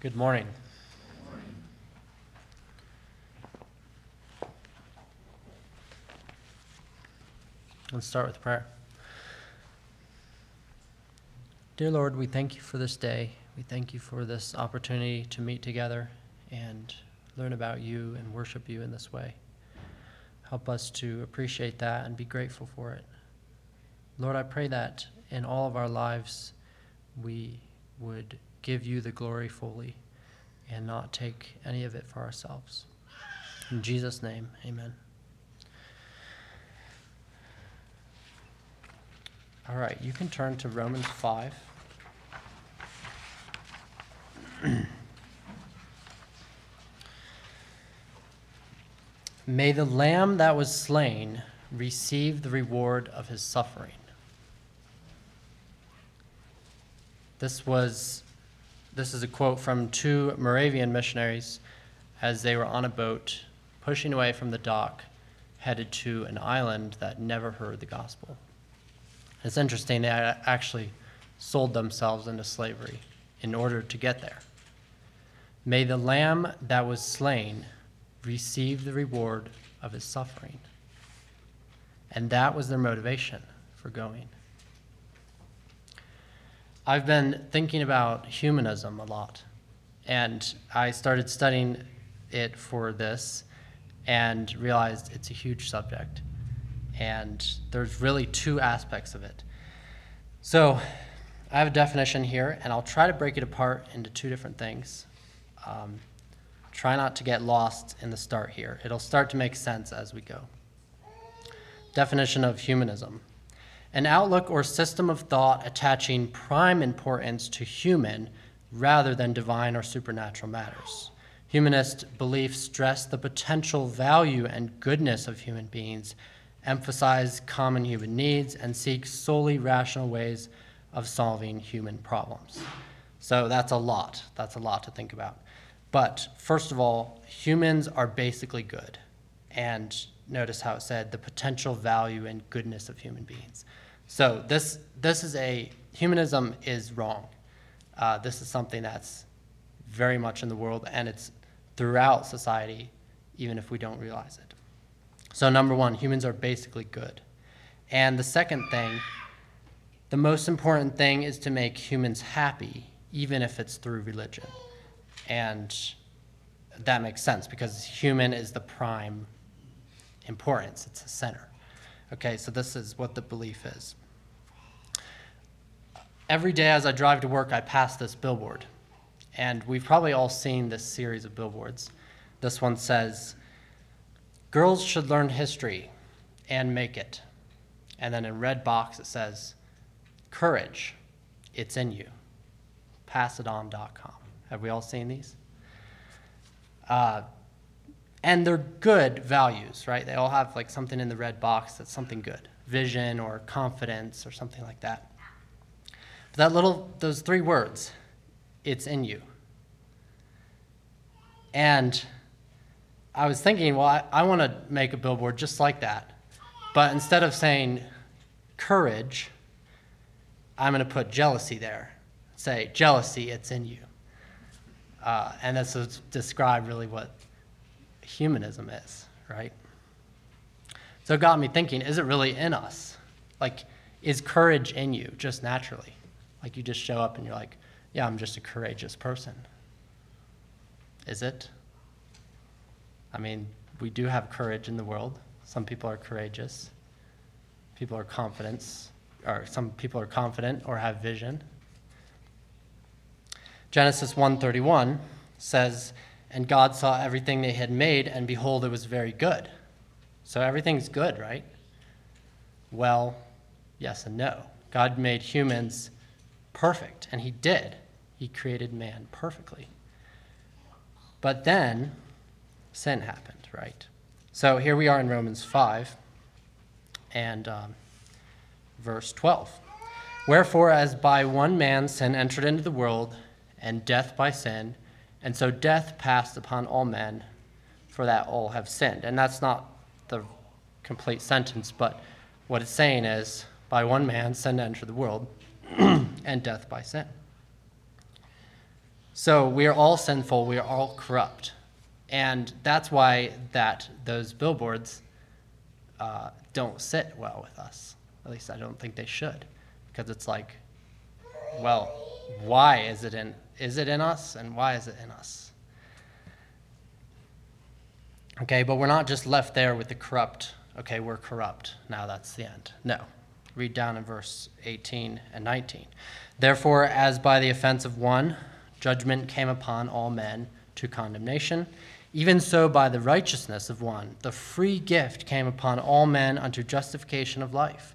Good morning. Let's start with prayer. Dear Lord, we thank you for this day. We thank you for this opportunity to meet together and learn about you and worship you in this way. Help us to appreciate that and be grateful for it. Lord, I pray that in all of our lives we would give you the glory fully and not take any of it for ourselves. In Jesus' name, amen. All right, you can turn to Romans 5. May the lamb that was slain receive the reward of his suffering. This was this is a quote from two Moravian missionaries as they were on a boat pushing away from the dock headed to an island that never heard the gospel. It's interesting they actually sold themselves into slavery in order to get there. May the lamb that was slain receive the reward of his suffering. And that was their motivation for going. I've been thinking about humanism a lot, and I started studying it for this and realized it's a huge subject. And there's really two aspects of it. So I have a definition here, and I'll try to break it apart into two different things. Um, try not to get lost in the start here. It'll start to make sense as we go. Definition of humanism an outlook or system of thought attaching prime importance to human rather than divine or supernatural matters. Humanist beliefs stress the potential value and goodness of human beings, emphasize common human needs, and seek solely rational ways of solving human problems. So that's a lot. That's a lot to think about. But first of all, humans are basically good. And notice how it said the potential value and goodness of human beings. So this this is a humanism is wrong. Uh, this is something that's very much in the world, and it's throughout society, even if we don't realize it. So number one, humans are basically good, and the second thing, the most important thing is to make humans happy, even if it's through religion, and that makes sense because human is the prime importance, it's the center. Okay, so this is what the belief is. Every day as I drive to work, I pass this billboard. And we've probably all seen this series of billboards. This one says, Girls should learn history and make it. And then in red box it says, Courage, it's in you. PassItOn.com. Have we all seen these? Uh, and they're good values, right? They all have like something in the red box that's something good vision or confidence or something like that. But that little, those three words, it's in you. And I was thinking, well, I, I want to make a billboard just like that. But instead of saying courage, I'm going to put jealousy there. Say, jealousy, it's in you. Uh, and this is describe really what humanism is, right? So it got me thinking is it really in us? Like, is courage in you just naturally? Like, you just show up and you're like, yeah, I'm just a courageous person. Is it? I mean, we do have courage in the world. Some people are courageous. People are confident, or some people are confident or have vision. Genesis 1:31 says, and God saw everything they had made, and behold, it was very good. So everything's good, right? Well, yes and no. God made humans perfect, and He did. He created man perfectly. But then sin happened, right? So here we are in Romans 5 and um, verse 12. Wherefore, as by one man sin entered into the world, and death by sin, and so death passed upon all men, for that all have sinned. And that's not the complete sentence, but what it's saying is by one man sin entered the world, and death by sin. So we are all sinful, we are all corrupt. And that's why that those billboards uh, don't sit well with us. At least I don't think they should, because it's like, well, why is it in is it in us, and why is it in us? Okay, but we're not just left there with the corrupt. Okay, we're corrupt. Now that's the end. No. Read down in verse 18 and 19. Therefore, as by the offense of one, judgment came upon all men to condemnation, even so by the righteousness of one, the free gift came upon all men unto justification of life.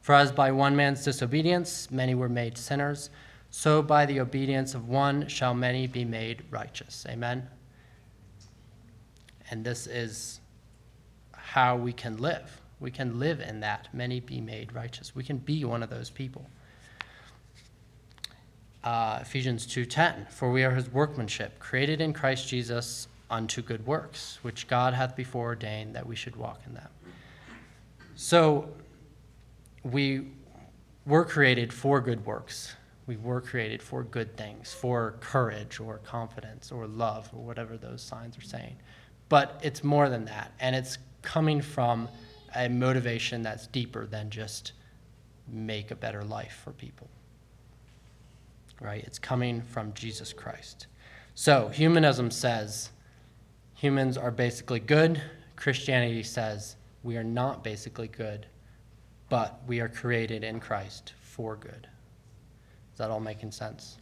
For as by one man's disobedience many were made sinners, so by the obedience of one shall many be made righteous. Amen. And this is how we can live. We can live in that, many be made righteous. We can be one of those people. Uh, Ephesians 2:10 For we are his workmanship created in Christ Jesus unto good works which God hath before ordained that we should walk in them. So we were created for good works. We were created for good things, for courage or confidence or love or whatever those signs are saying. But it's more than that and it's coming from a motivation that's deeper than just make a better life for people. Right? It's coming from Jesus Christ. So, humanism says humans are basically good. Christianity says we are not basically good, but we are created in Christ for good. Is that all making sense?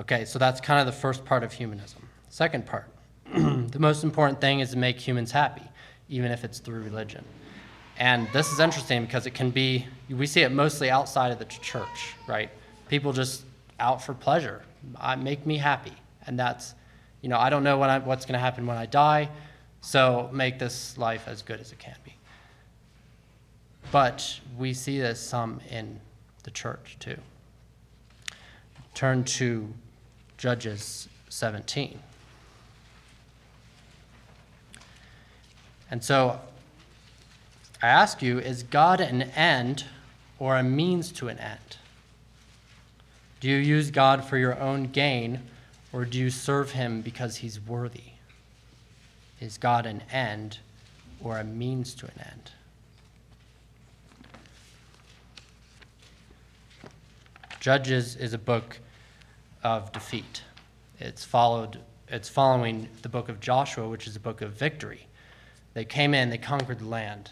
Okay, so that's kind of the first part of humanism. Second part the most important thing is to make humans happy even if it's through religion. And this is interesting because it can be, we see it mostly outside of the church, right? People just out for pleasure. I, make me happy. And that's, you know, I don't know I, what's going to happen when I die, so make this life as good as it can be. But we see this some in the church too. Turn to Judges 17. And so I ask you is God an end or a means to an end? Do you use God for your own gain or do you serve him because he's worthy? Is God an end or a means to an end? Judges is a book of defeat. It's followed it's following the book of Joshua, which is a book of victory. They came in, they conquered the land,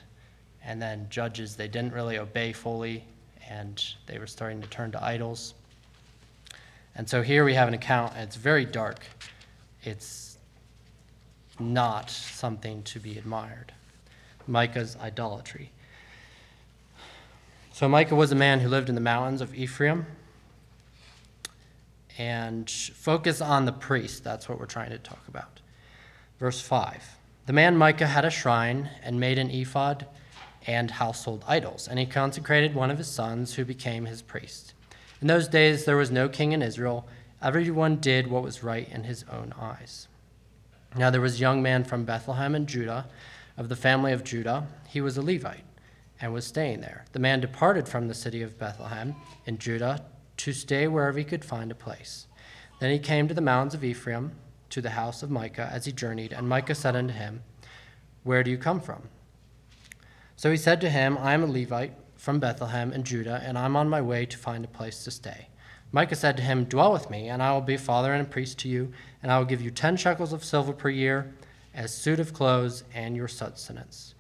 and then judges, they didn't really obey fully, and they were starting to turn to idols. And so here we have an account, and it's very dark. It's not something to be admired. Micah's idolatry. So Micah was a man who lived in the mountains of Ephraim. And focus on the priest. That's what we're trying to talk about. Verse 5. The man Micah had a shrine and made an ephod and household idols, and he consecrated one of his sons who became his priest. In those days there was no king in Israel. Everyone did what was right in his own eyes. Now there was a young man from Bethlehem in Judah, of the family of Judah. He was a Levite and was staying there. The man departed from the city of Bethlehem in Judah to stay wherever he could find a place. Then he came to the mountains of Ephraim to the house of Micah as he journeyed, and Micah said unto him, Where do you come from? So he said to him, I am a Levite from Bethlehem in Judah, and I'm on my way to find a place to stay. Micah said to him, Dwell with me, and I will be a father and a priest to you, and I will give you ten shekels of silver per year, as suit of clothes, and your sustenance.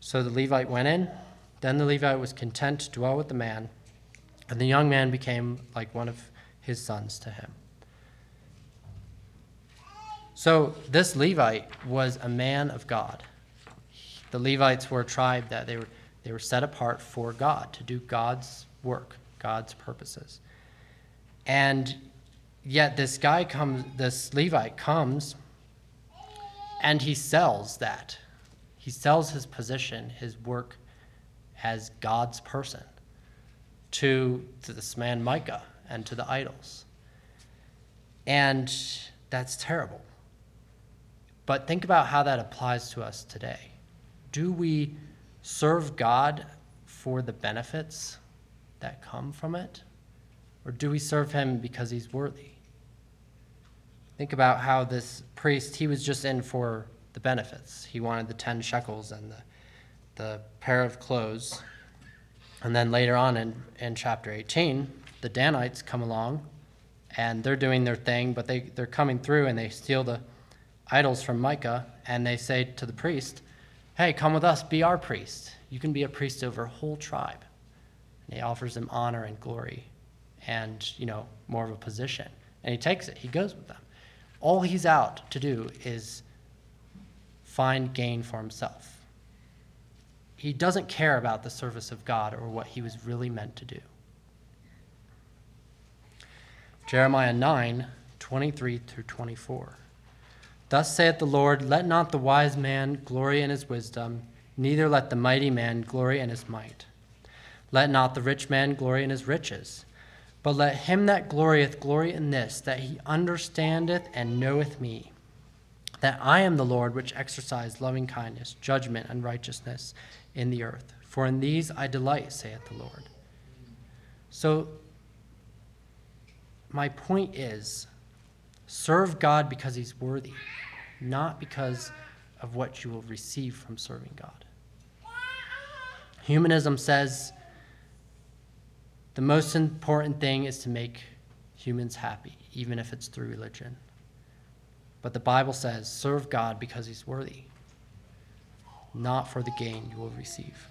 So the Levite went in. Then the Levite was content to dwell with the man, and the young man became like one of his sons to him. So this Levite was a man of God. The Levites were a tribe that they were, they were set apart for God, to do God's work, God's purposes. And yet this guy comes, this Levite comes, and he sells that. He sells his position, his work as God's person to, to this man Micah and to the idols. And that's terrible. But think about how that applies to us today. Do we serve God for the benefits that come from it? Or do we serve him because he's worthy? Think about how this priest, he was just in for the benefits. He wanted the 10 shekels and the, the pair of clothes. And then later on in, in chapter 18, the Danites come along and they're doing their thing, but they, they're coming through and they steal the idols from Micah and they say to the priest, Hey, come with us, be our priest. You can be a priest over a whole tribe. And he offers him honor and glory and, you know, more of a position. And he takes it, he goes with them. All he's out to do is find gain for himself. He doesn't care about the service of God or what he was really meant to do. Jeremiah 9, 23 through 24. Thus saith the Lord, Let not the wise man glory in his wisdom, neither let the mighty man glory in his might. Let not the rich man glory in his riches, but let him that glorieth glory in this, that he understandeth and knoweth me, that I am the Lord which exercise loving kindness, judgment, and righteousness in the earth. For in these I delight, saith the Lord. So, my point is serve God because he's worthy, not because of what you will receive from serving God. Humanism says the most important thing is to make humans happy, even if it's through religion. But the Bible says serve God because he's worthy, not for the gain you will receive.